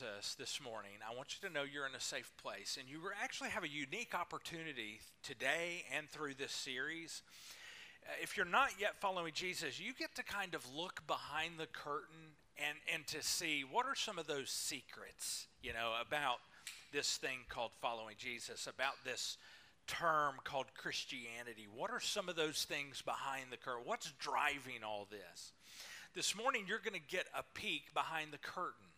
Jesus this morning, I want you to know you're in a safe place. And you actually have a unique opportunity today and through this series. Uh, if you're not yet following Jesus, you get to kind of look behind the curtain and, and to see what are some of those secrets, you know, about this thing called following Jesus, about this term called Christianity. What are some of those things behind the curtain? What's driving all this? This morning, you're going to get a peek behind the curtain.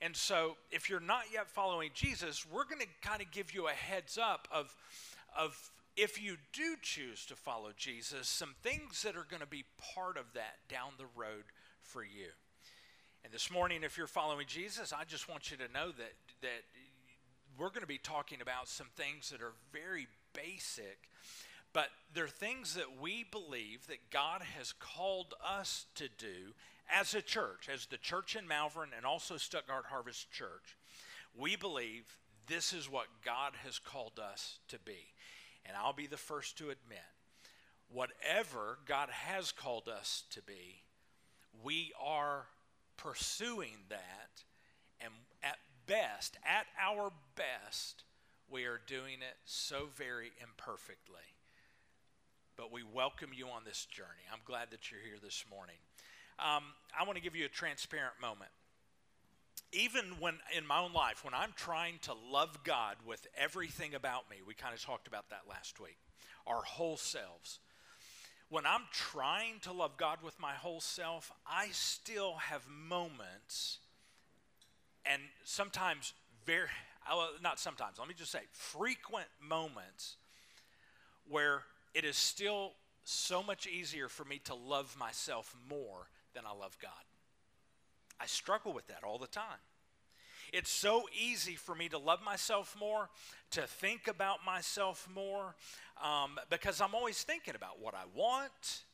And so, if you're not yet following Jesus, we're going to kind of give you a heads up of, of if you do choose to follow Jesus, some things that are going to be part of that down the road for you. And this morning, if you're following Jesus, I just want you to know that, that we're going to be talking about some things that are very basic but they're things that we believe that God has called us to do as a church, as the church in Malvern and also Stuttgart Harvest Church. We believe this is what God has called us to be. And I'll be the first to admit, whatever God has called us to be, we are pursuing that. And at best, at our best, we are doing it so very imperfectly but we welcome you on this journey. I'm glad that you're here this morning. Um, I want to give you a transparent moment. Even when in my own life, when I'm trying to love God with everything about me, we kind of talked about that last week, our whole selves. When I'm trying to love God with my whole self, I still have moments, and sometimes very, not sometimes, let me just say, frequent moments where it is still so much easier for me to love myself more than I love God. I struggle with that all the time. It's so easy for me to love myself more, to think about myself more, um, because I'm always thinking about what I want,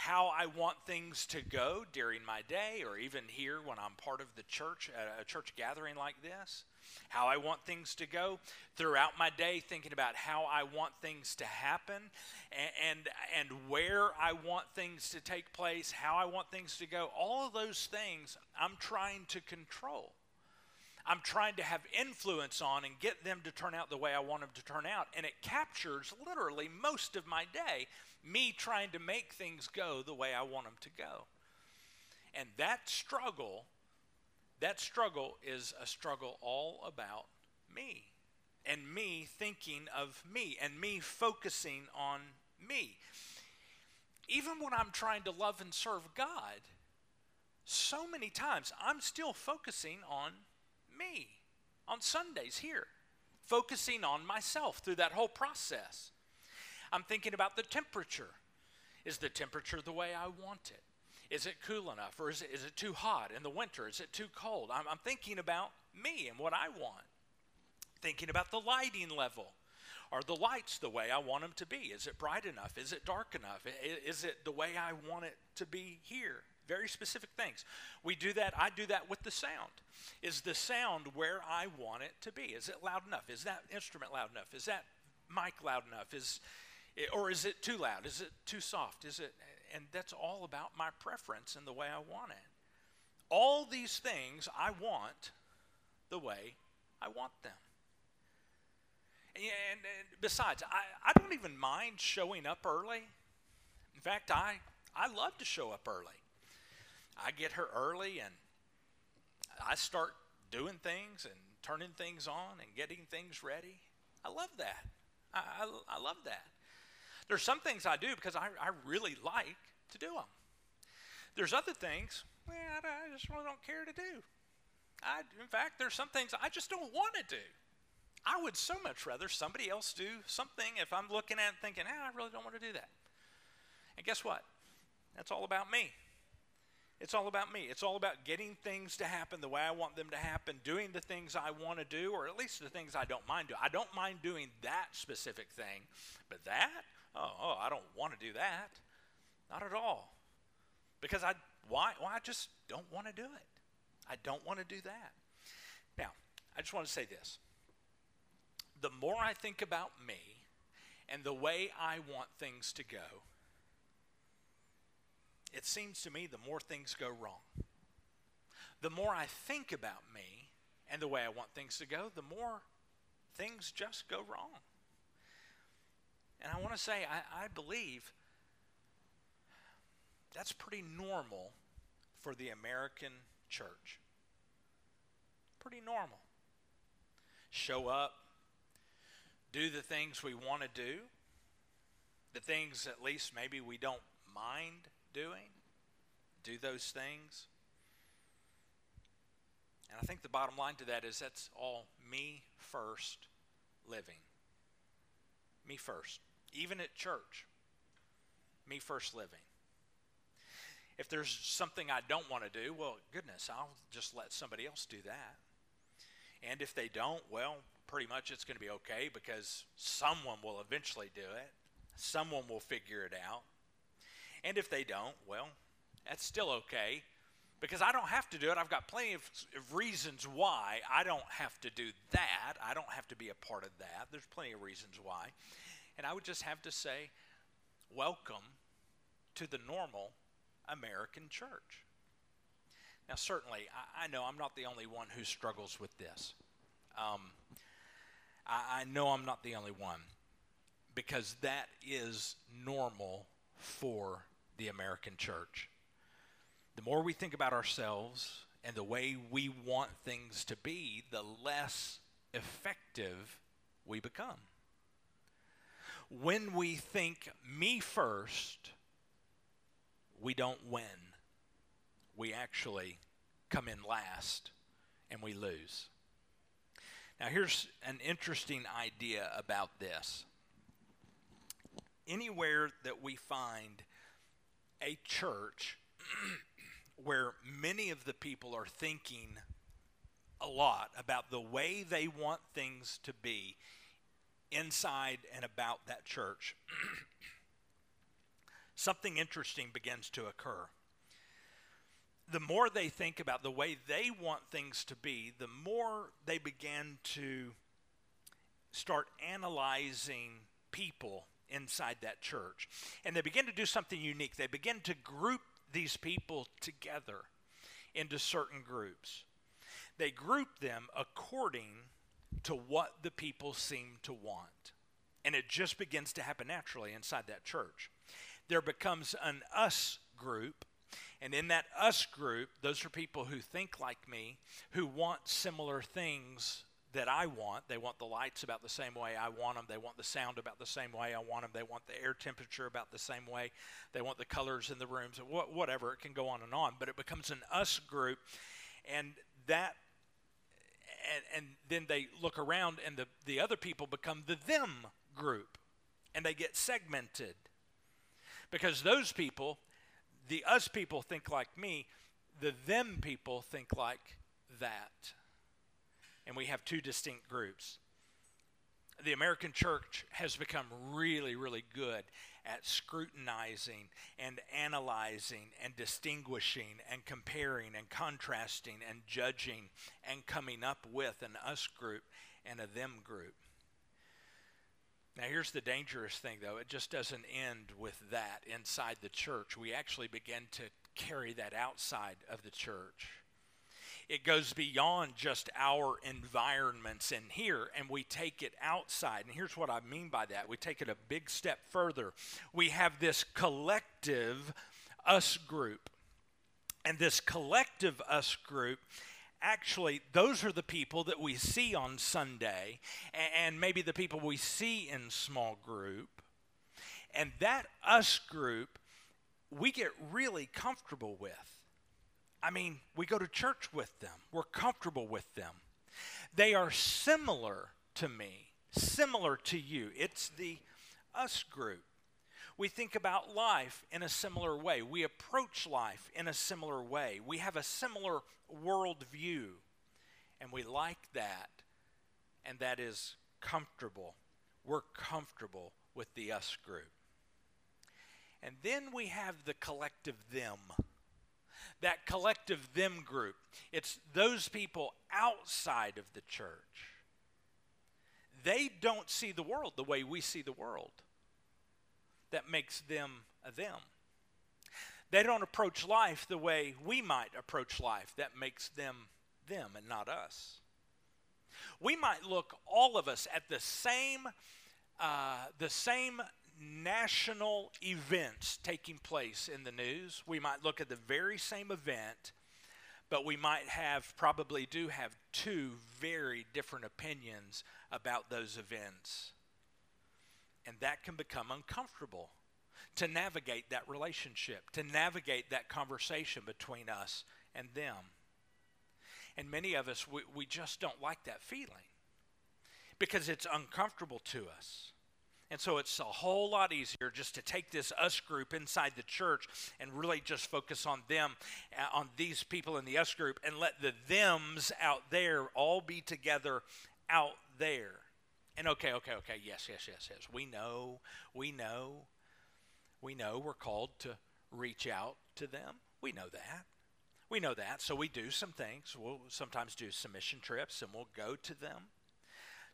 how I want things to go during my day, or even here when I'm part of the church, a church gathering like this how I want things to go throughout my day, thinking about how I want things to happen and, and, and where I want things to take place, how I want things to go. All of those things I'm trying to control. I'm trying to have influence on and get them to turn out the way I want them to turn out. And it captures literally most of my day, me trying to make things go the way I want them to go. And that struggle that struggle is a struggle all about me and me thinking of me and me focusing on me. Even when I'm trying to love and serve God, so many times I'm still focusing on me on Sundays here, focusing on myself through that whole process. I'm thinking about the temperature. Is the temperature the way I want it? Is it cool enough? Or is it, is it too hot in the winter? Is it too cold? I'm, I'm thinking about me and what I want. Thinking about the lighting level. Are the lights the way I want them to be? Is it bright enough? Is it dark enough? Is it the way I want it to be here? Very specific things. We do that, I do that with the sound. Is the sound where I want it to be? Is it loud enough? Is that instrument loud enough? Is that mic loud enough? Is or is it too loud? Is it too soft? Is it and that's all about my preference and the way I want it. All these things I want the way I want them. And, and besides, I, I don't even mind showing up early. In fact, I, I love to show up early. I get here early and I start doing things and turning things on and getting things ready. I love that. I, I, I love that. There's some things I do because I, I really like to do them. There's other things, well, I, just really don't care to do. I, in fact, there's some things I just don't want to do. I would so much rather somebody else do something if I'm looking at it thinking, ah, I really don't want to do that. And guess what? That's all about me. It's all about me. It's all about getting things to happen the way I want them to happen, doing the things I want to do, or at least the things I don't mind doing. I don't mind doing that specific thing, but that, oh, oh I don't want to do that. Not at all. Because I why why I just don't want to do it. I don't want to do that. Now, I just want to say this. The more I think about me and the way I want things to go, it seems to me the more things go wrong. The more I think about me and the way I want things to go, the more things just go wrong. And I want to say, I, I believe that's pretty normal for the American church. Pretty normal. Show up, do the things we want to do, the things at least maybe we don't mind doing, do those things. And I think the bottom line to that is that's all me first living. Me first. Even at church, me first living. If there's something I don't want to do, well, goodness, I'll just let somebody else do that. And if they don't, well, pretty much it's going to be okay because someone will eventually do it. Someone will figure it out. And if they don't, well, that's still okay because I don't have to do it. I've got plenty of, of, reasons why I don't have to do that. I don't have to be a part of that. There's plenty of reasons why. And I would just have to say, welcome to the normal American church. Now, certainly, I, I know I'm not the only one who struggles with this. Um, I, I know I'm not the only one because that is normal for the American church. The more we think about ourselves and the way we want things to be, the less effective we become. When we think me first, we don't win. We actually come in last and we lose. Now, here's an interesting idea about this. Anywhere that we find a church where many of the people are thinking a lot about the way they want things to be inside and about that church, something interesting begins to occur. The more they think about the way they want things to be, the more they begin to start analyzing people inside that church. And they begin to do something unique. They begin to group these people together into certain groups. They group them according to what the people seem to want. And it just begins to happen naturally inside that church there becomes an us group. And in that us group, those are people who think like me, who want similar things that I want. They want the lights about the same way I want them. They want the sound about the same way I want them. They want the air temperature about the same way. They want the colors in the rooms, whatever. It can go on and on. But it becomes an us group. And that, and, and then they look around and the, the other people become the them group. And they get segmented. Because those people, the us people think like me, the them people think like that. And we have two distinct groups. The American church has become really, really good at scrutinizing and analyzing and distinguishing and comparing and contrasting and judging and coming up with an us group and a them group. Now, here's the dangerous thing, though. It just doesn't end with that inside the church. We actually begin to carry that outside of the church. It goes beyond just our environments in here, and we take it outside. And here's what I mean by that we take it a big step further. We have this collective us group. And this collective us group actually, those are the people that we see on Sunday, and maybe the people we see in small group. And that us group, we get really comfortable with. I mean, we go to church with them, we're comfortable with them. They are similar to me, similar to you. It's the us group. We think about life in a similar way. We approach life in a similar way. We have a similar worldview. And we like that. And that is comfortable. We're comfortable with the us group. And then we have the collective them. That collective them group. It's those people outside of the church. They don't see the world the way we see the world that makes them a them. They don't approach life the way we might approach life that makes them them and not us. We might look, all of us, at the same, uh, the same national events taking place in the news. We might look at the very same event, but we might have, probably do have, two very different opinions about those events. And that can become uncomfortable to navigate that relationship, to navigate that conversation between us and them. And many of us, we, we just don't like that feeling because it's uncomfortable to us. And so it's a whole lot easier just to take this us group inside the church and really just focus on them, uh, on these people in the us group, and let the thems out there all be together out there. And okay, okay, okay, yes, yes, yes, yes. We know, we know, we know we're called to reach out to them. We know that. We know that, so we do some things. We'll sometimes do some mission trips, and we'll go to them.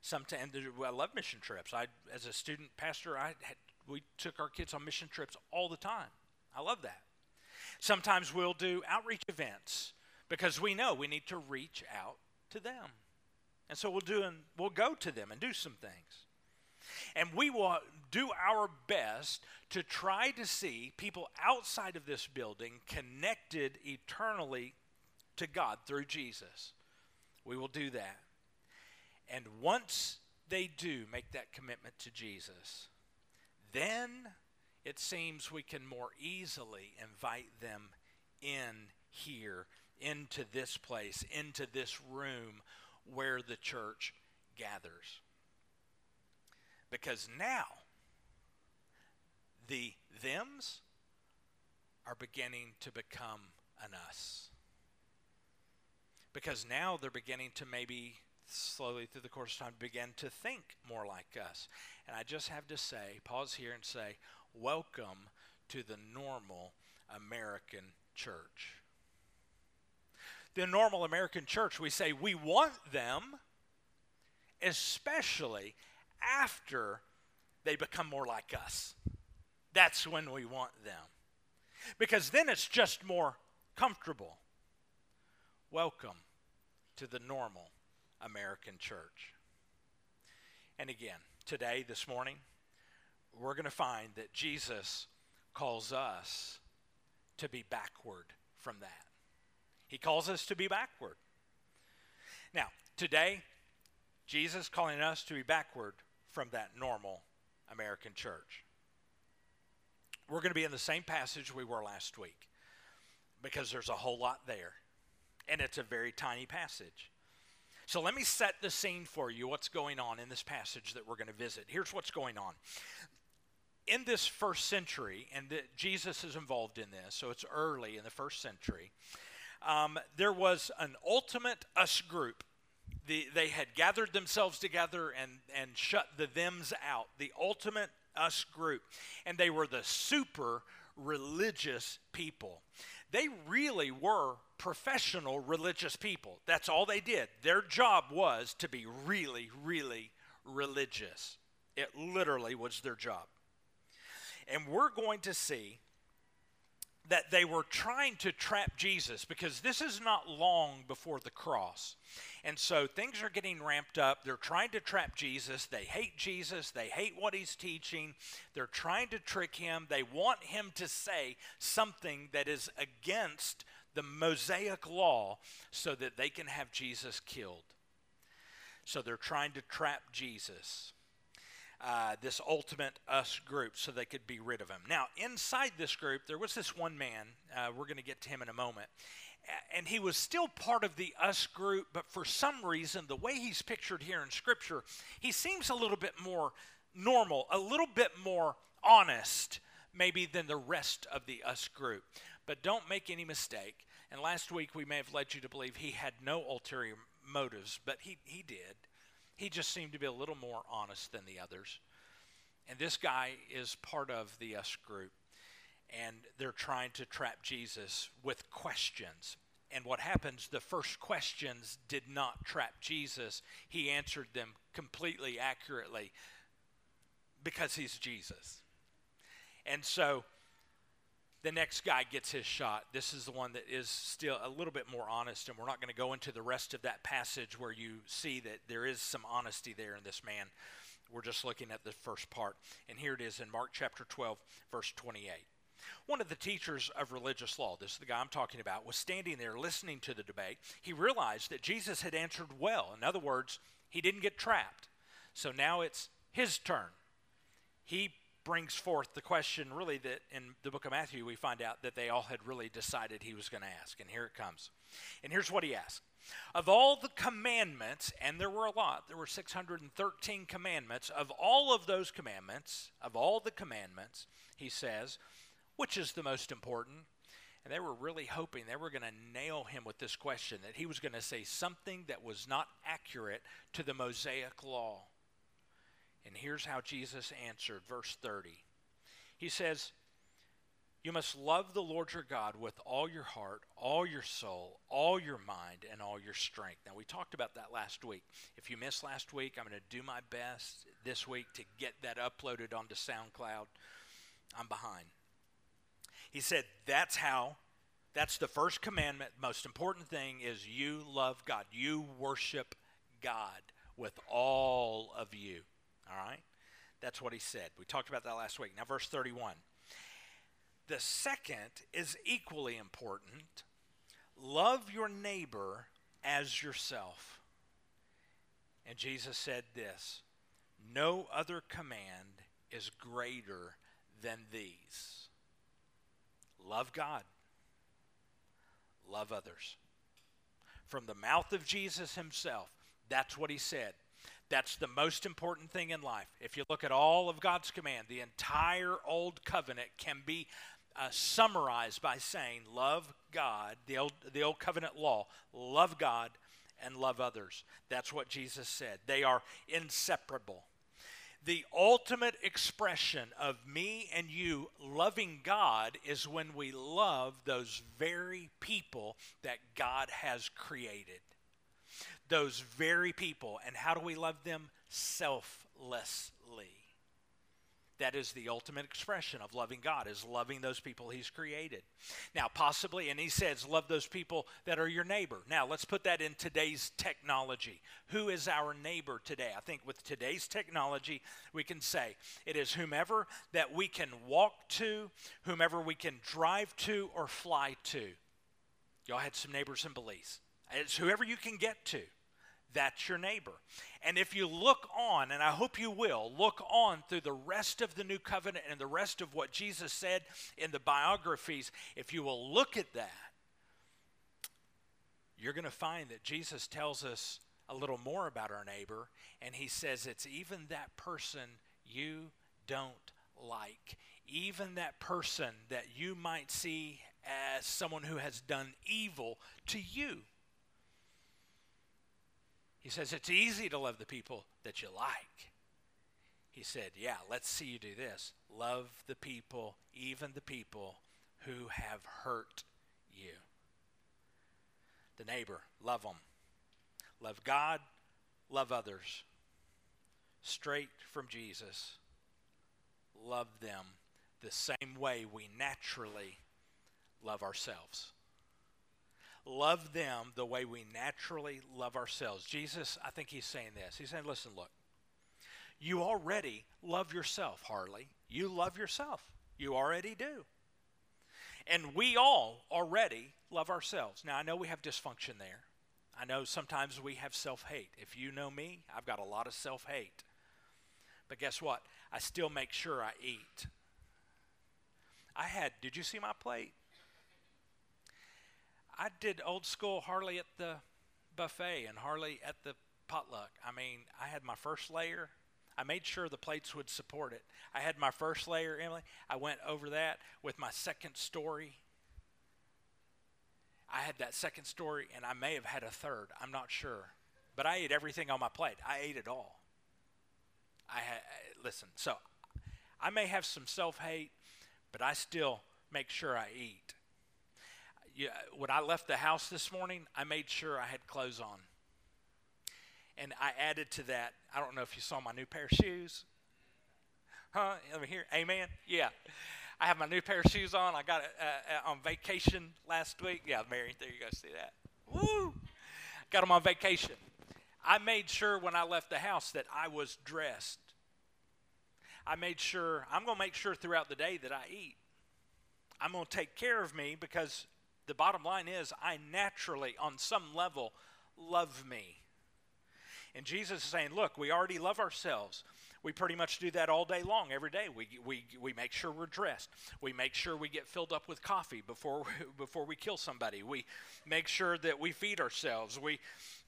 Sometimes I love mission trips. I, as a student pastor, I had, we took our kids on mission trips all the time. I love that. Sometimes we'll do outreach events because we know we need to reach out to them, and so we'll do and we'll go to them and do some things. And we will do our best to try to see people outside of this building connected eternally to God through Jesus. We will do that. And once they do make that commitment to Jesus, then it seems we can more easily invite them in here, into this place, into this room where the church gathers. Because now, the thems are beginning to become an us. Because now they're beginning to maybe slowly through the course of time begin to think more like us. And I just have to say, pause here and say, welcome to the normal American church. The normal American church, we say we want them, especially after they become more like us. That's when we want them. Because then it's just more comfortable. Welcome to the normal American church. And again, today, this morning, we're going to find that Jesus calls us to be backward from that. He calls us to be backward. Now, today, Jesus calling us to be backward from that normal American church. We're going to be in the same passage we were last week because there's a whole lot there, and it's a very tiny passage. So let me set the scene for you what's going on in this passage that we're going to visit. Here's what's going on. In this first century, and the, Jesus is involved in this, so it's early in the first century, um, there was an ultimate us group. The, they had gathered themselves together and, and shut the thems out, the ultimate us group. And they were the super religious people. They really were professional religious people. That's all they did. Their job was to be really, really religious. It literally was their job. And we're going to see that they were trying to trap Jesus because this is not long before the cross. And so things are getting ramped up. They're trying to trap Jesus. They hate Jesus. They hate what he's teaching. They're trying to trick him. They want him to say something that is against the Mosaic law so that they can have Jesus killed. So they're trying to trap Jesus uh, this ultimate us group so they could be rid of him. Now, inside this group, there was this one man. Uh, we're going to get to him in a moment. And he was still part of the us group, but for some reason, the way he's pictured here in Scripture, he seems a little bit more normal, a little bit more honest, maybe, than the rest of the us group. But don't make any mistake. And last week, we may have led you to believe he had no ulterior motives, but he, he did. He just seemed to be a little more honest than the others. And this guy is part of the us group. And they're trying to trap Jesus with questions. And what happens, the first questions did not trap Jesus. He answered them completely accurately because he's Jesus. And so the next guy gets his shot. This is the one that is still a little bit more honest, and we're not going to go into the rest of that passage where you see that there is some honesty there in this man. We're just looking at the first part. And here it is in Mark chapter 12, verse 28. One of the teachers of religious law, this is the guy I'm talking about, was standing there listening to the debate. He realized that Jesus had answered well. In other words, he didn't get trapped. So now it's his turn. He brings forth the question, really, that in the book of Matthew we find out that they all had really decided he was going to ask. And here it comes. And here's what he asked Of all the commandments, and there were a lot, there were 613 commandments, of all of those commandments, of all the commandments, he says, which is the most important? And they were really hoping they were going to nail him with this question that he was going to say something that was not accurate to the Mosaic law. And here's how Jesus answered, verse 30. He says, You must love the Lord your God with all your heart, all your soul, all your mind, and all your strength. Now, we talked about that last week. If you missed last week, I'm going to do my best this week to get that uploaded onto SoundCloud. I'm behind. He said, That's how. That's the first commandment. Most important thing is you love God. You worship God with all of you. All right? That's what he said. We talked about that last week. Now, verse 31. The second is equally important love your neighbor as yourself. And Jesus said this No other command is greater than these love God, love others. From the mouth of Jesus himself, that's what he said. That's the most important thing in life. If you look at all of God's command, the entire Old Covenant can be uh, summarized by saying, Love God, the old, the old Covenant law, love God and love others. That's what Jesus said. They are inseparable. The ultimate expression of me and you loving God is when we love those very people that God has created those very people. And how do we love them? Selflessly. That is the ultimate expression of loving God, is loving those people He's created. Now, possibly, and He says, love those people that are your neighbor. Now, let's put that in today's technology. Who is our neighbor today? I think with today's technology, we can say it is whomever that we can walk to, whomever we can drive to or fly to. Y'all had some neighbors in Belize. It's whoever you can get to that's your neighbor. And if you look on, and I hope you will, look on through the rest of the new covenant and the rest of what Jesus said in the biographies, if you will look at that, you're going to find that Jesus tells us a little more about our neighbor, and he says it's even that person you don't like, even that person that you might see as someone who has done evil to you. He says, It's easy to love the people that you like. He said, Yeah, let's see you do this. Love the people, even the people who have hurt you. The neighbor, love them. Love God, love others. Straight from Jesus. Love them the same way we naturally love ourselves love them the way we naturally love ourselves. Jesus, I think he's saying this. He's saying, listen, look, you already love yourself, Harley. You love yourself. You already do. And we all already love ourselves. Now, I know we have dysfunction there. I know sometimes we have self hate. If you know me, I've got a lot of self hate. But guess what? I still make sure I eat. I had, did you see my plate? I did old school Harley at the buffet and Harley at the potluck. I mean, I had my first layer. I made sure the plates would support it. I had my first layer, Emily. I went over that with my second story. I had that second story, and I may have had a third. I'm not sure. But I ate everything on my plate. I ate it all. I had, listen, so I may have some self hate, but I still make sure I eat you, when I left the house this morning, I made sure I had clothes on. And I added to that, I don't know if you saw my new pair of shoes. Huh? Over here. Amen. Yeah. I have my new pair of shoes on. I got it uh, uh, on vacation last week. Yeah, Mary, there you go. See that? Woo! Got them on vacation. I made sure when I left the house that I was dressed. I made sure, I'm going to make sure throughout the day that I eat. I'm going to take care of me because the bottom line is I naturally, on some level, love me. And Jesus is saying, look, we already love ourselves. We pretty much do that all day long, every day. We, we, we make sure we're dressed. We make sure we get filled up with coffee before, before we kill somebody. We make sure that we feed ourselves. We,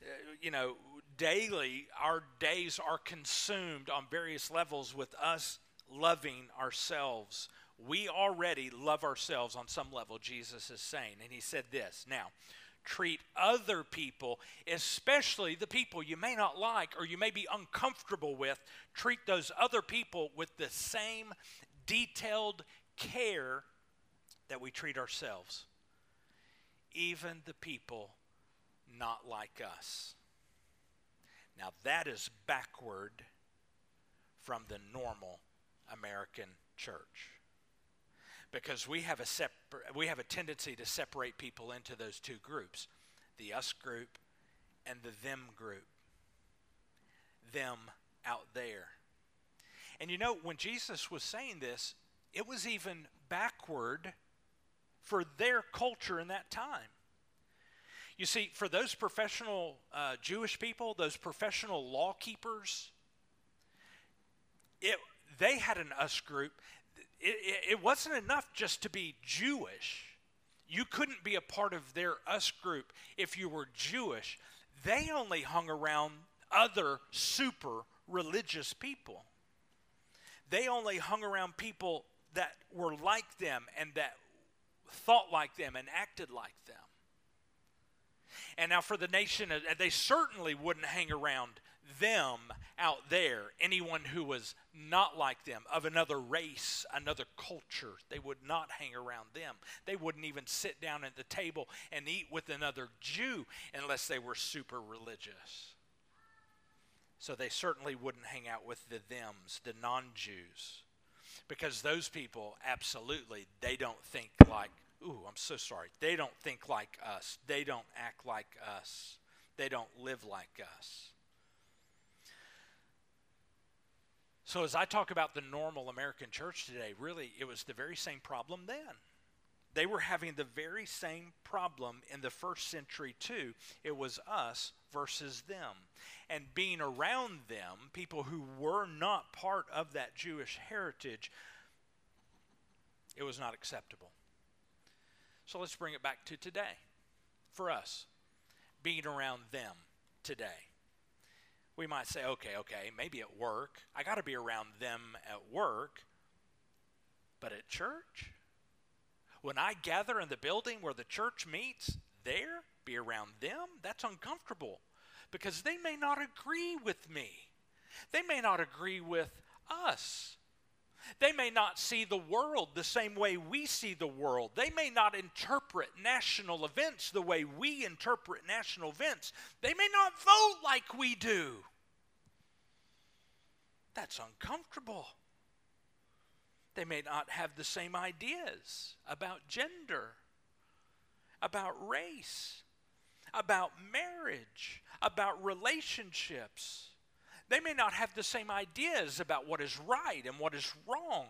uh, you know, daily, our days are consumed on various levels with us loving ourselves. We already love ourselves on some level, Jesus is saying. And he said this Now, treat other people, especially the people you may not like or you may be uncomfortable with, treat those other people with the same detailed care that we treat ourselves, even the people not like us. Now, that is backward from the normal American church because we have a separ- we have a tendency to separate people into those two groups the us group and the them group them out there. And you know when jesus was saying this it was even backward for their culture in that time. You see for those professional uh, jewish people those professional law keepers it, they had an us group it, it wasn't enough just to be Jewish. You couldn't be a part of their us group if you were Jewish. They only hung around other super religious people. They only hung around people that were like them and that thought like them and acted like them. And now for the nation, uh, they certainly wouldn't hang around them out there, anyone who was not like them, of another race, another culture. They would not hang around them. They wouldn't even sit down at the table and eat with another Jew unless they were super religious. So they certainly wouldn't hang out with the thems, the non Jews. Because those people, absolutely, they don't think like, ooh, I'm so sorry. They don't think like us. They don't act like us. They don't live like us. So, as I talk about the normal American church today, really, it was the very same problem then. They were having the very same problem in the first century, too. It was us versus them. And being around them, people who were not part of that Jewish heritage, it was not acceptable. So let's bring it back to today for us, being around them today we might say, okay, okay, maybe at work. I got to be around them at work. But at church? When I gather in the building where the church meets, there, be around them? That's uncomfortable because they may not agree with me. They may not agree with us. They may not see the world the same way we see the world. They may not interpret national events the way we interpret national events. They may not vote like we do. That's uncomfortable. They may not have the same ideas about gender, about race, about marriage, about relationships. They may not have the same ideas about what is right and what is wrong.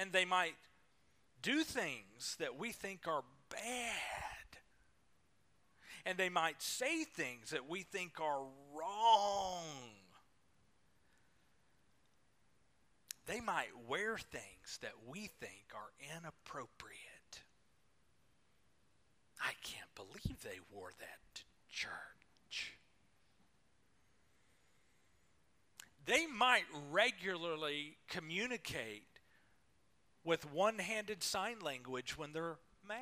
And they might do things that we think are bad. And they might say things that we think are wrong. They might wear things that we think are inappropriate. I can't believe they wore that to church. They might regularly communicate with one handed sign language when they're mad.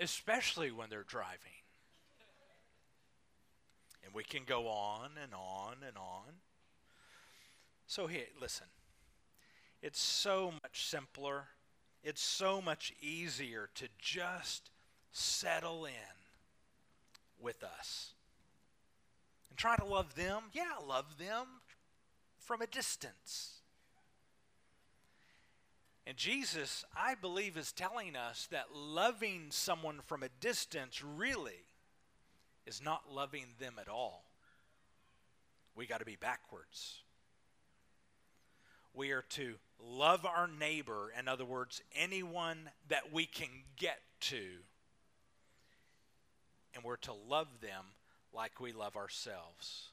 Especially when they're driving. And we can go on and on and on. So, here, listen. It's so much simpler. It's so much easier to just settle in with us and try to love them. Yeah, love them. from a distance. And Jesus, I believe, is telling us that loving someone from a distance really is not loving them at all. We got to be backwards. We are to love our neighbor, in other words, anyone that we can get to. And we're to love them like we love ourselves.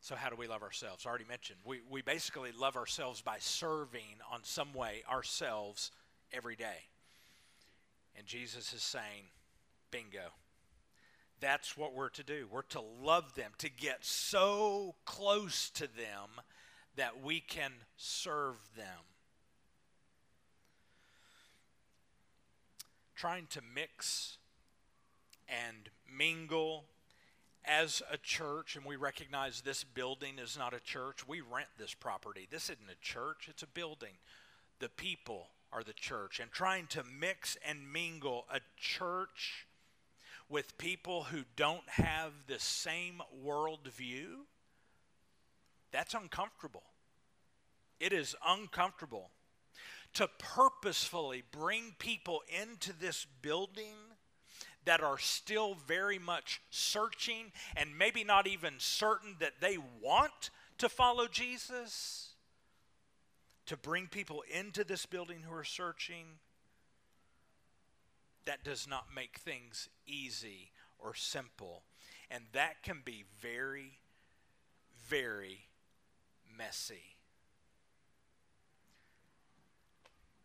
So, how do we love ourselves? I already mentioned. We, we basically love ourselves by serving on some way ourselves every day. And Jesus is saying, bingo. That's what we're to do. We're to love them, to get so close to them that we can serve them. Trying to mix and mingle as a church, and we recognize this building is not a church, we rent this property. This isn't a church, it's a building. The people are the church. And trying to mix and mingle a church with people who don't have the same worldview, that's uncomfortable. It is uncomfortable to purposefully bring people into this building that are still very much searching and maybe not even certain that they want to follow Jesus, to bring people into this building who are searching, that does not make things easy or simple. And that can be very, very messy.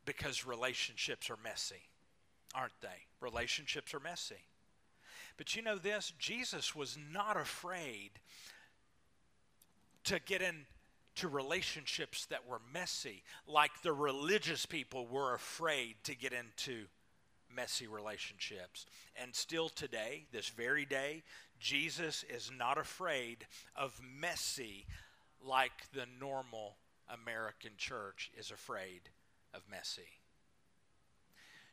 Because relationships are messy aren't they? Relationships are messy. But you know this? Jesus was not afraid to get into relationships that were messy, like the religious people were afraid to get into messy relationships. And still today, this very day, Jesus is not afraid of messy like the normal American church is afraid of messy.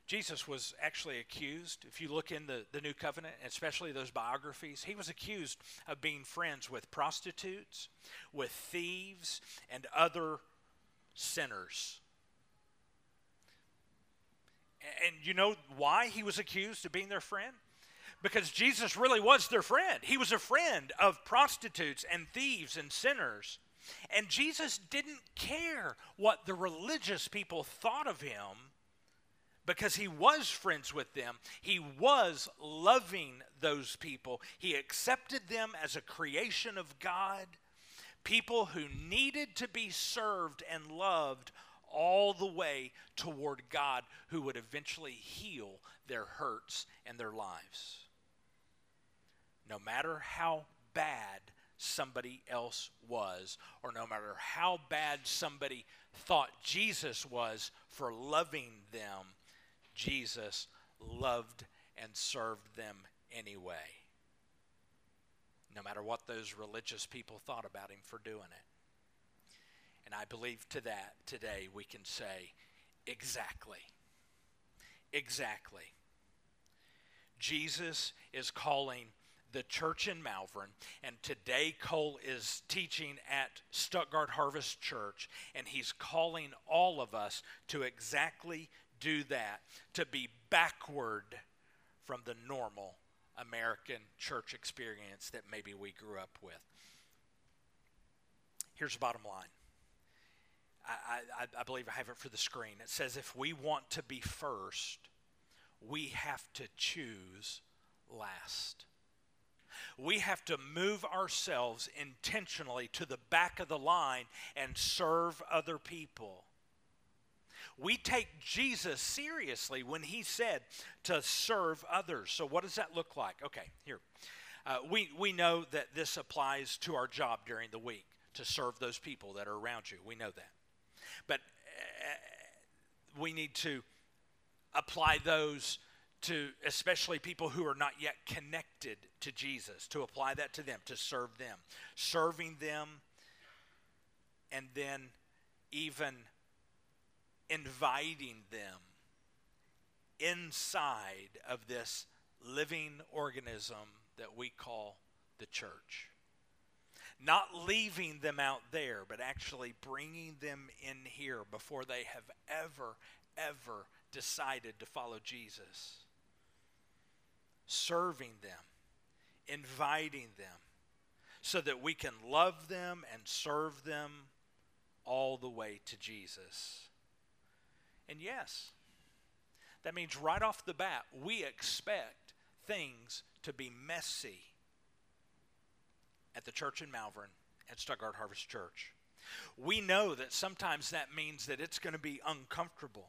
Jesus was actually accused, if you look in the, the New Covenant, especially those biographies, he was accused of being friends with prostitutes, with thieves, and other sinners. And you know why he was accused of being their friend? Because Jesus really was their friend. He was a friend of prostitutes and thieves and sinners. And Jesus didn't care what the religious people thought of him because he was friends with them. He was loving those people. He accepted them as a creation of God, people who needed to be served and loved all the way toward God, who would eventually heal their hurts and their lives. No matter how bad somebody else was, or no matter how bad somebody thought Jesus was for loving them Jesus loved and served them anyway. No matter what those religious people thought about him for doing it. And I believe to that today we can say, exactly. Exactly. Jesus is calling the church in Malvern, and today Cole is teaching at Stuttgart Harvest Church, and he's calling all of us to exactly do that, to be backward from the normal American church experience that maybe we grew up with. Here's the bottom line. I, I, I, believe I have it for the screen. It says if we want to be first, we have to choose last. We have to move ourselves intentionally to the back of the line and serve other people. We take Jesus seriously when he said to serve others. So, what does that look like? Okay, here. Uh, we, we know that this applies to our job during the week to serve those people that are around you. We know that. But uh, we need to apply those to especially people who are not yet connected to Jesus, to apply that to them, to serve them. Serving them, and then even inviting them inside of this living organism that we call the church. Not leaving them out there, but actually bringing them in here before they have ever, ever decided to follow Jesus. Serving them, inviting them, so that we can love them and serve them all the way to Jesus. And yes, that means right off the bat, we expect things to be messy at the church in Malvern at Stuttgart Harvest Church. We know that sometimes that means that it's going to be uncomfortable.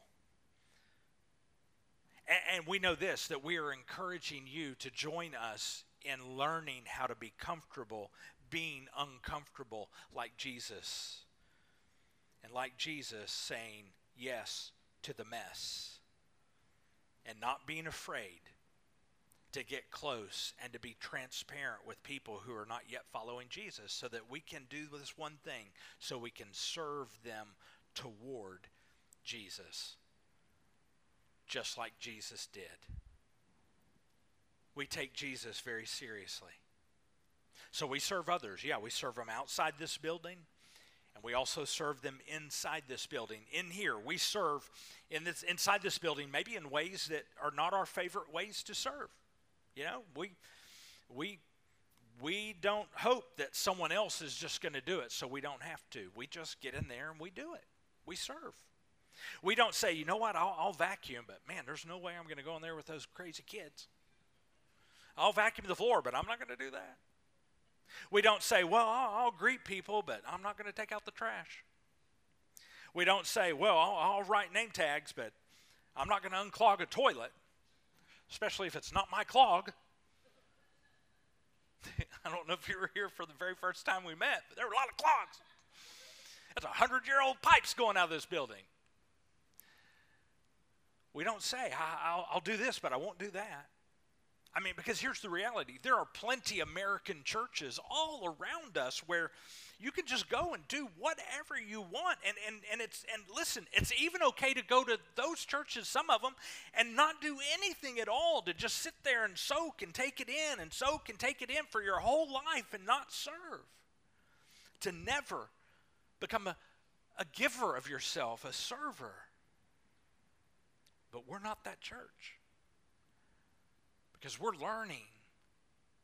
And, we know this that we are encouraging you to join us in learning how to be comfortable being uncomfortable like Jesus. And like Jesus saying yes to the mess. And not being afraid to get close and to be transparent with people who are not yet following Jesus so that we can do this one thing so we can serve them toward Jesus just like Jesus did. We take Jesus very seriously. So we serve others. Yeah, we serve them outside this building, and we also serve them inside this building. In here, we serve in this inside this building, maybe in ways that are not our favorite ways to serve. You know, we we we don't hope that someone else is just going to do it so we don't have to. We just get in there and we do it. We serve. We don't say, you know what, I'll, I'll vacuum, but man, there's no way I'm going to go in there with those crazy kids. I'll vacuum the floor, but I'm not going to do that. We don't say, well, I'll, I'll greet people, but I'm not going to take out the trash. We don't say, well, I'll, I'll write name tags, but I'm not going to unclog a toilet especially if it's not my clog. I don't know if you were here for the very first time we met, but there were a lot of clogs. That's a hundred year old pipes going out of this building. We don't say, I'll, I'll do this, but I won't do that. I mean, because here's the reality there are plenty American churches all around us where you can just go and do whatever you want. And, and, and it's and listen, it's even okay to go to those churches, some of them, and not do anything at all, to just sit there and soak and take it in and soak and take it in for your whole life and not serve. To never become a, a giver of yourself, a server. But we're not that church because we're learning.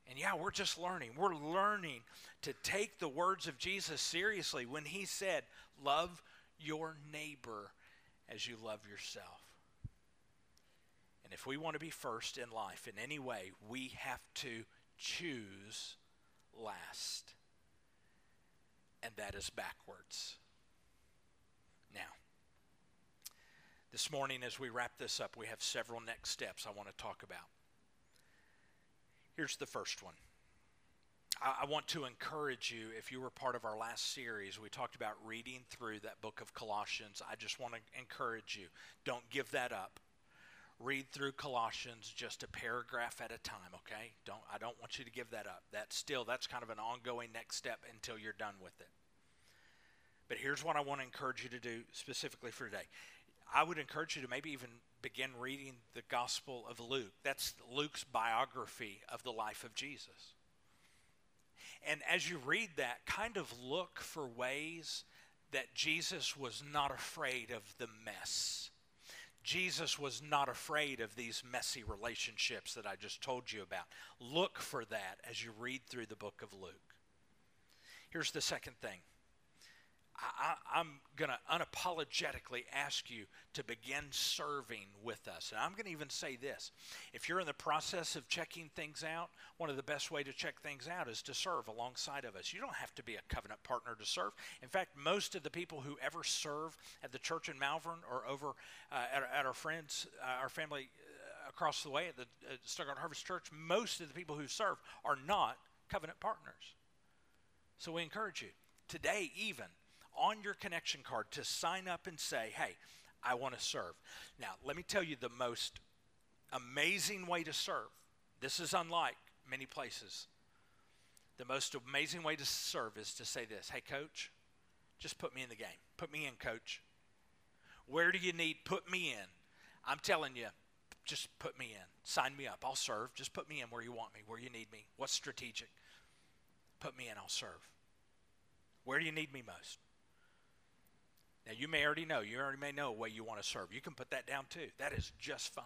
And yeah, we're just learning. We're learning to take the words of Jesus seriously when he said, Love your neighbor as you love yourself. And if we want to be first in life in any way, we have to choose last. And that is backwards. Now, this morning, as we wrap this up, we have several next steps I want to talk about. Here's the first one. I, want to encourage you, if you were part of our last series, we talked about reading through that book of Colossians. I just want to encourage you don't give that up. Read through Colossians just a paragraph at a time, okay? Don't I don't want you to give that up. That's still that's kind of an ongoing next step until you're done with it. But here's what I want to encourage you to do specifically for today. I would encourage you to maybe even begin reading the Gospel of Luke. That's Luke's biography of the life of Jesus. And as you read that, kind of look for ways that Jesus was not afraid of the mess. Jesus was not afraid of these messy relationships that I just told you about. Look for that as you read through the book of Luke. Here's the second thing I, am going to unapologetically ask you to begin serving with us. And I'm going to even say this if you're in the process of checking things out, one of the best way to check things out is to serve alongside of us. You don't have to be a covenant partner to serve. In fact, most of the people who ever serve at the church in Malvern or over uh, at, at, our friends, uh, our family uh, across the way at the uh, Stuttgart Harvest Church, most of the people who serve are not covenant partners. So we encourage you today, even on your connection card to sign up and say, hey, I want to serve. Now, let me tell you the most amazing way to serve. This is unlike many places. The most amazing way to serve is to say this Hey, coach, just put me in the game. Put me in, coach. Where do you need? Put me in. I'm telling you, just put me in. Sign me up. I'll serve. Just put me in where you want me, where you need me. What's strategic? Put me in, I'll serve. Where do you need me most? Now, you may already know. You already may know way you want to serve. You can put that down too. That is just fine.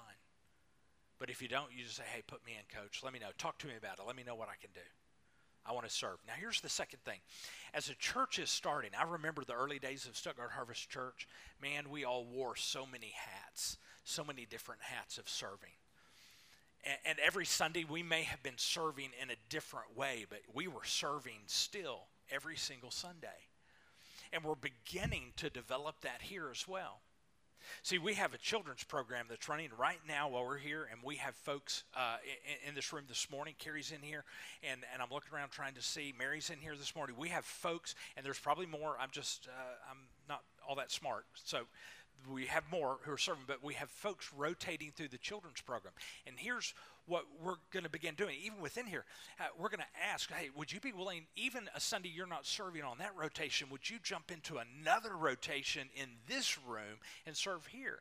But if you don't, you just say, hey, put me in, coach. Let me know. Talk to me about it. Let me know what I can do. I want to serve. Now, here's the second thing. As a church is starting, I remember the early days of Stuttgart Harvest Church. Man, we all wore so many hats, so many different hats of serving. And, and every Sunday, we may have been serving in a different way, but we were serving still every single Sunday. And we're beginning to develop that here as well. See, we have a children's program that's running right now while we're here, and we have folks uh, in, in, this room this morning. Carrie's in here, and, and I'm looking around trying to see. Mary's in here this morning. We have folks, and there's probably more. I'm just, uh, I'm not all that smart. So we have more who are serving, but we have folks rotating through the children's program. And here's what we're going to begin doing, even within here. Uh, we're going to ask, hey, would you be willing, even a Sunday you're not serving on that rotation, would you jump into another rotation in this room and serve here?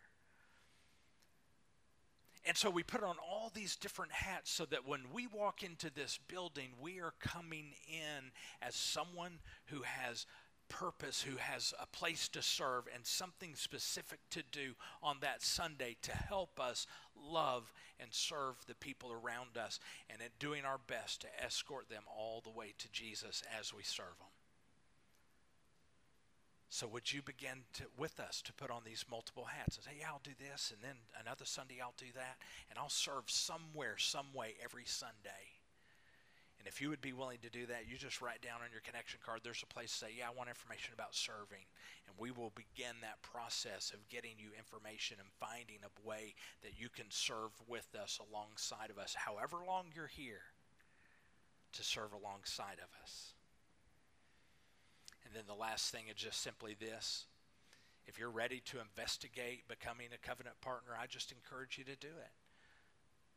And so we put on all these different hats so that when we walk into this building, we are coming in as someone who has purpose, who has a place to serve and something specific to do on that Sunday to help us love and serve the people around us and at doing our best to escort them all the way to Jesus as we serve them. So would you begin to, with us to put on these multiple hats and say, yeah, I'll do this, and then another Sunday I'll do that, and I'll serve somewhere, some way every Sunday. And if you would be willing to do that, you just write down on your connection card, there's a place to say, Yeah, I want information about serving. And we will begin that process of getting you information and finding a way that you can serve with us alongside of us, however long you're here, to serve alongside of us. And then the last thing is just simply this. If you're ready to investigate becoming a covenant partner, I just encourage you to do it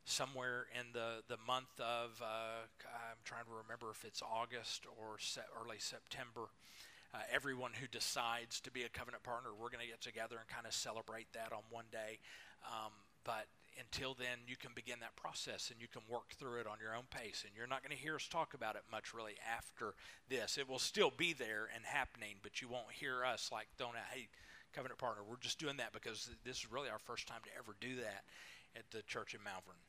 somewhere in the, the month of, uh, I'm trying to remember if it's August or se- early September. Uh, everyone who decides to be a covenant partner, we're going to get together and kind of celebrate that on one day. Um, but until then, you can begin that process and you can work through it on your own pace. And you're not going to hear us talk about it much really after this. It will still be there and happening, but you won't hear us like, don't, hey, covenant partner, we're just doing that because this is really our first time to ever do that at the church in Malvern.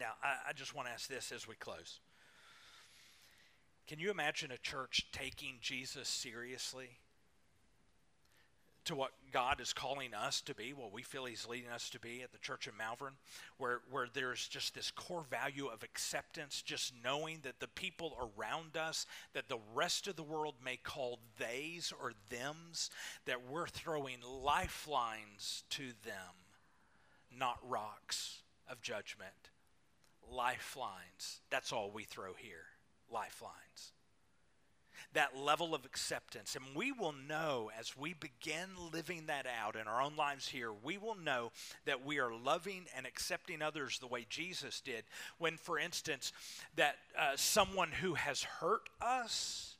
Now, I, I just want to ask this as we close. Can you imagine a church taking Jesus seriously? to what God is calling us to be, what we feel He's leading us to be at the church in Malvern, where, where there's just this core value of acceptance, just knowing that the people around us, that the rest of the world may call theys or thems, that we're throwing lifelines to them, not rocks of judgment lifelines. That's all we throw here lifelines. That level of acceptance. And we will know as we begin living that out in our own lives here, we will know that we are loving and accepting others the way Jesus did. When, for instance, that uh, someone who has hurt us,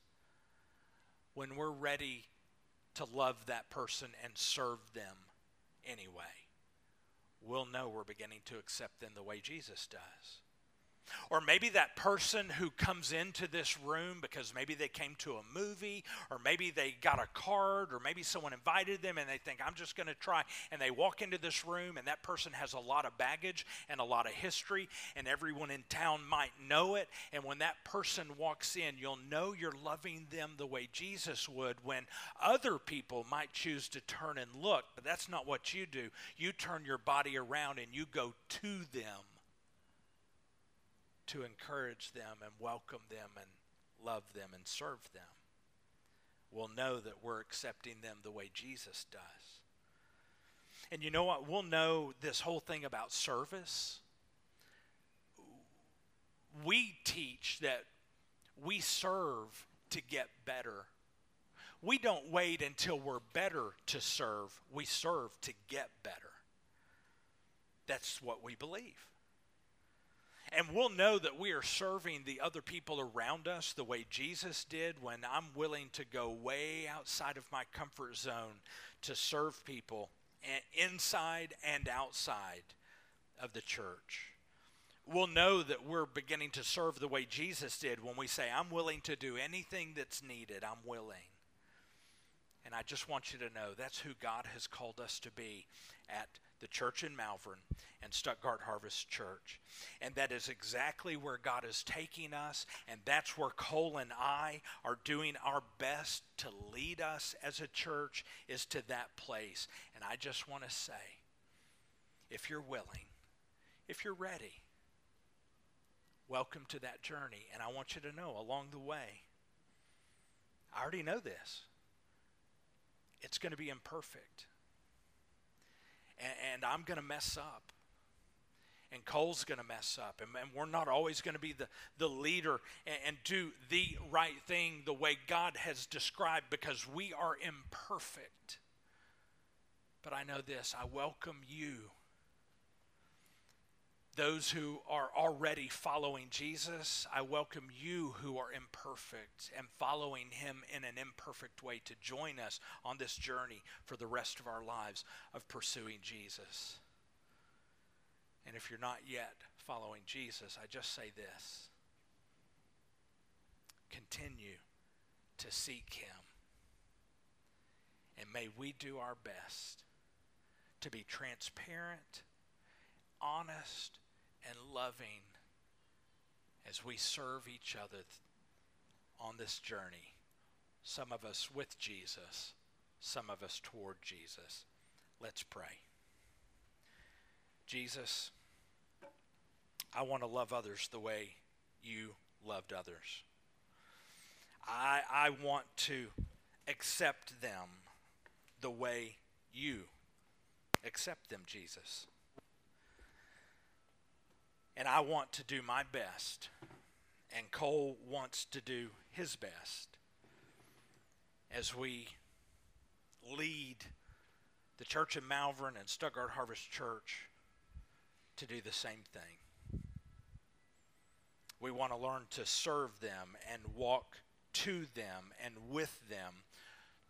when we're ready to love that person and serve them anyway, we'll know we're beginning to accept them the way Jesus does. Or maybe that person who comes into this room because maybe they came to a movie, or maybe they got a card, or maybe someone invited them and they think, I'm just going to try. And they walk into this room, and that person has a lot of baggage and a lot of history, and everyone in town might know it. And when that person walks in, you'll know you're loving them the way Jesus would when other people might choose to turn and look, but that's not what you do. You turn your body around and you go to them to encourage them and welcome them and love them and serve them. We'll know that we're accepting them the way Jesus does. And you know what? We'll know this whole thing about service. We teach that we serve to get better. We don't wait until we're better to serve, we serve to get better. That's what we believe. And we'll know that we are serving the other people around us the way Jesus did when I'm willing to go way outside of my comfort zone to serve people inside and outside of the church. we'll know that we're beginning to serve the way Jesus did when we say, I'm willing to do anything that's needed, I'm willing. And I just want you to know that's who God has called us to be at the church in Malvern and Stuttgart Harvest Church. And that is exactly where God is taking us. And that's where Cole and I are doing our best to lead us as a church, is to that place. And I just want to say if you're willing, if you're ready, welcome to that journey. And I want you to know along the way, I already know this, it's going to be imperfect and, and I'm going to mess up. And Cole's going to mess up. And, and, we're not always going to be the, the leader and, and do the right thing the way God has described because we are imperfect. But I know this I welcome you those who are already following Jesus, I welcome you who are imperfect and following him in an imperfect way to join us on this journey for the rest of our lives of pursuing Jesus. And if you're not yet following Jesus, I just say this continue to seek him. And may we do our best to be transparent, honest, and loving as we serve each other on this journey. Some of us with Jesus, some of us toward Jesus. Let's pray. Jesus, I want to love others the way you loved others. I, I want to accept them the way you accept them, Jesus. And I want to do my best. And Cole wants to do his best as we lead the church in Malvern and Stuttgart Harvest Church to do the same thing. We want to learn to serve them and walk to them and with them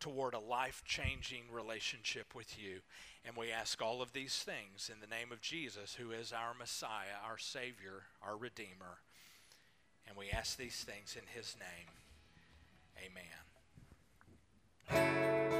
toward a life changing relationship with you. And we ask all of these things in the name of Jesus, who is our Messiah, our Savior, our Redeemer. And we ask these things in His name. Amen.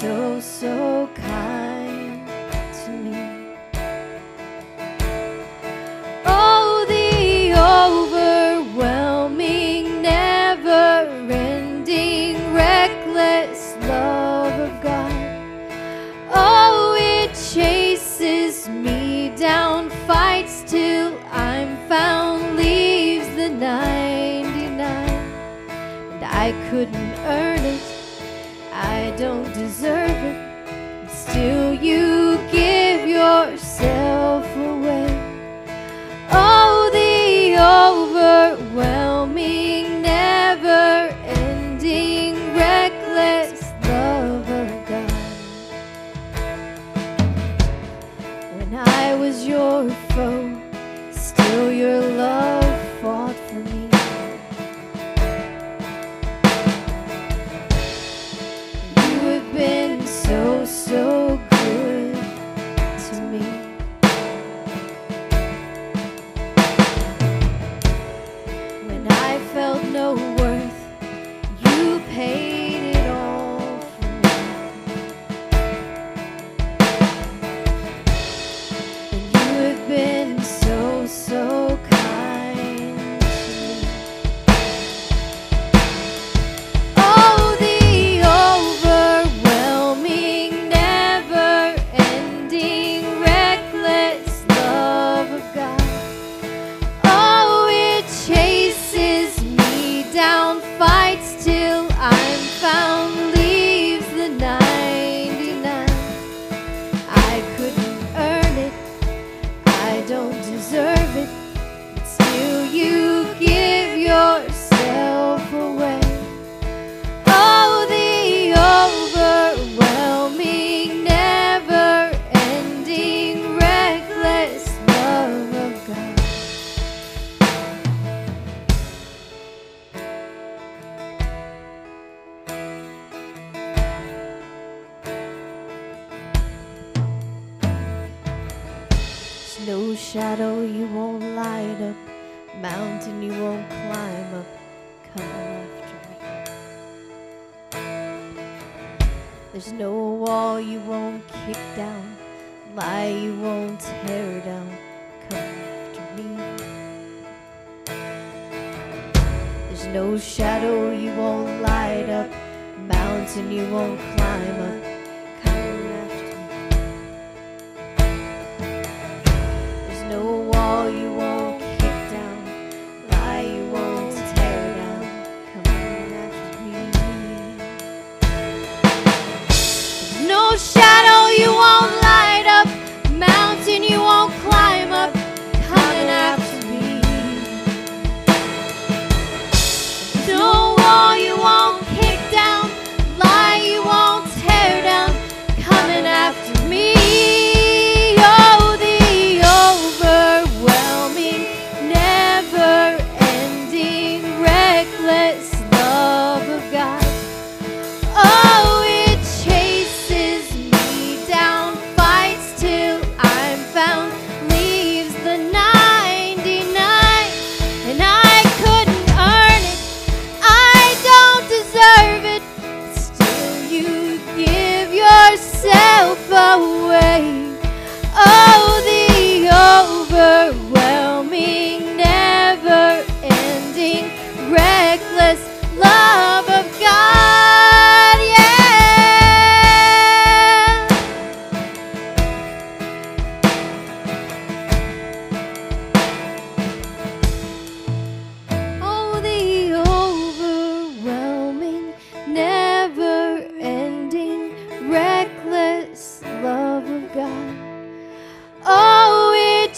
so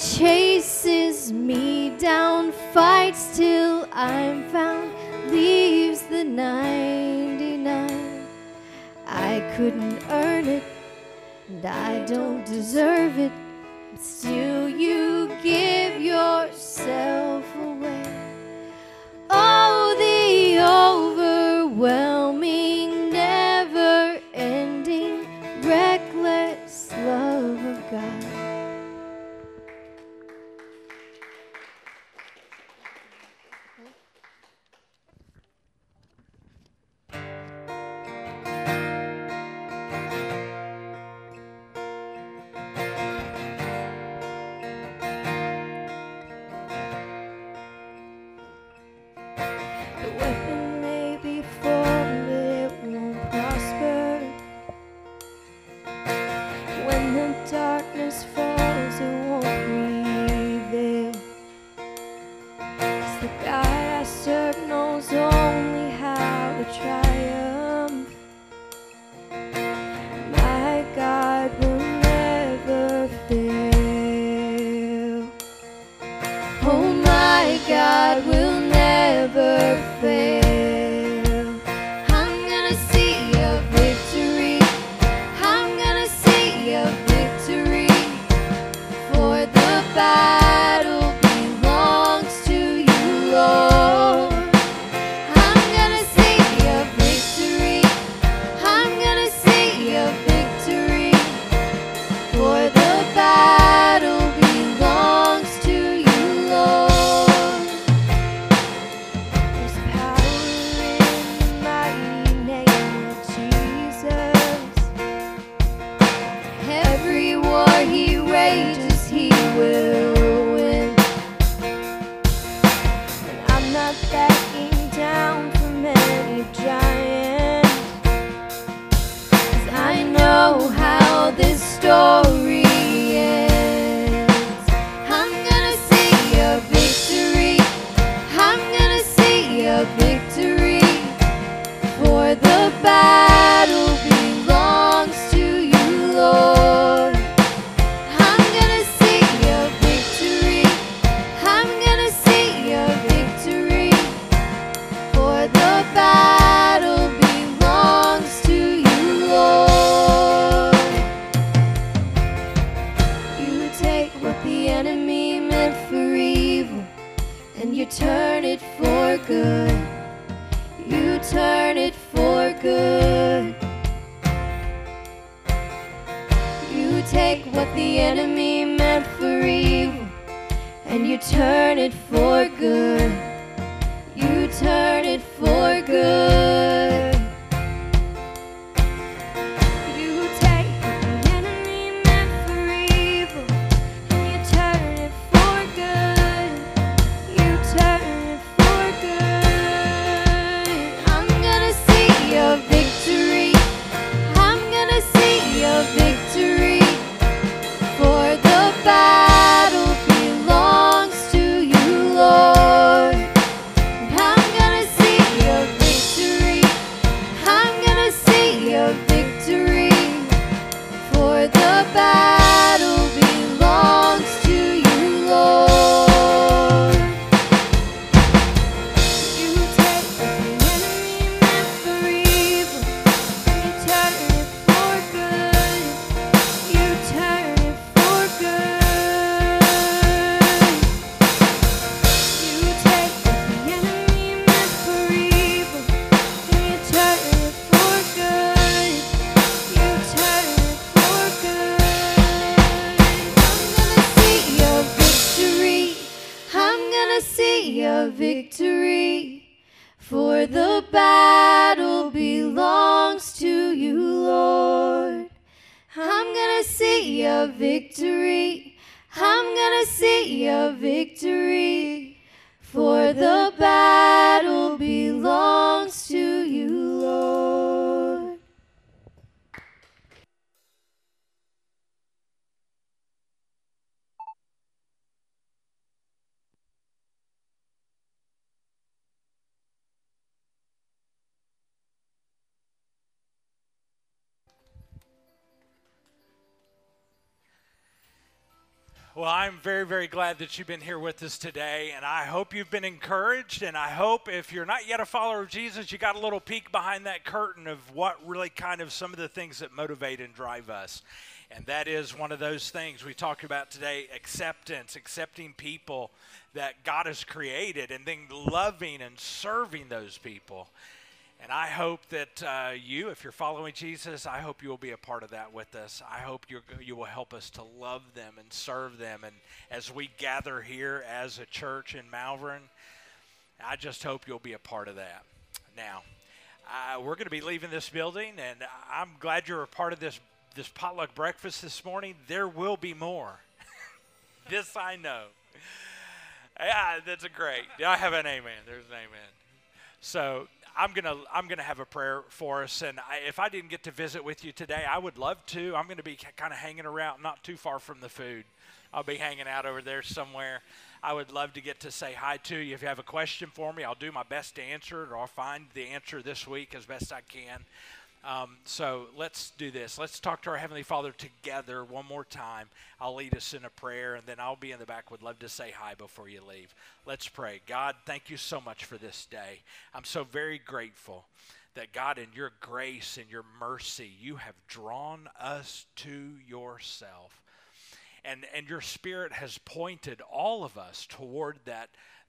chases me down, fights till I'm found, leaves the 99. I couldn't earn it, and I don't deserve it, still you I'm gonna see your victory. For the battle belongs Well, I'm very, very glad that you've been here with us today, and I hope you've been encouraged. And I hope if you're not yet a follower of Jesus, you got a little peek behind that curtain of what really kind of some of the things that motivate and drive us. And that is one of those things we talked about today acceptance, accepting people that God has created, and then loving and serving those people. And I hope that uh, you, if you're following Jesus, I hope you will be a part of that with us. I hope you you will help us to love them and serve them. And as we gather here as a church in Malvern, I just hope you'll be a part of that. Now, uh, we're going to be leaving this building, and I'm glad you're a part of this this potluck breakfast this morning. There will be more. this I know. Yeah, that's a great. I have an amen. There's an amen. So I'm gonna I'm gonna have a prayer for us, and I, if I didn't get to visit with you today, I would love to. I'm gonna be kind of hanging around, not too far from the food. I'll be hanging out over there somewhere. I would love to get to say hi to you. If you have a question for me, I'll do my best to answer it, or I'll find the answer this week as best I can. Um, so let's do this. Let's talk to our Heavenly Father together one more time. I'll lead us in a prayer, and then I'll be in the back. Would love to say hi before you leave. Let's pray. God, thank you so much for this day. I'm so very grateful that God, in your grace and your mercy, you have drawn us to yourself. And, and your spirit has pointed all of us toward that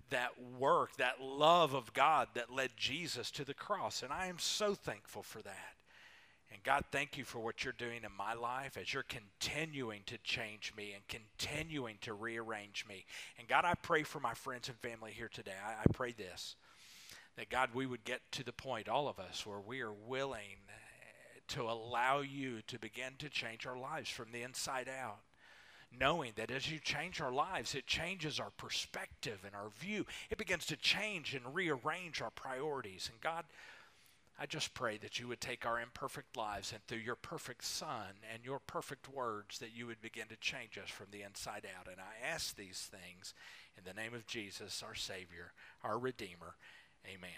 that work, that love of God that led Jesus to the cross. And I am so thankful for that. And God, thank you for what you're doing in my life as you're continuing to change me and continuing to rearrange me. And God, I pray for my friends and family here today. I, I pray this that God, we would get to the point, all of us, where we are willing to allow you to begin to change our lives from the inside out knowing that as you change our lives, it changes our perspective and our view. It begins to change and rearrange our priorities. And God, I just pray that you would take our imperfect lives and through your perfect Son and your perfect words, that you would begin to change us from the inside out. And I ask these things in the name of Jesus, our Savior, our Redeemer. Amen.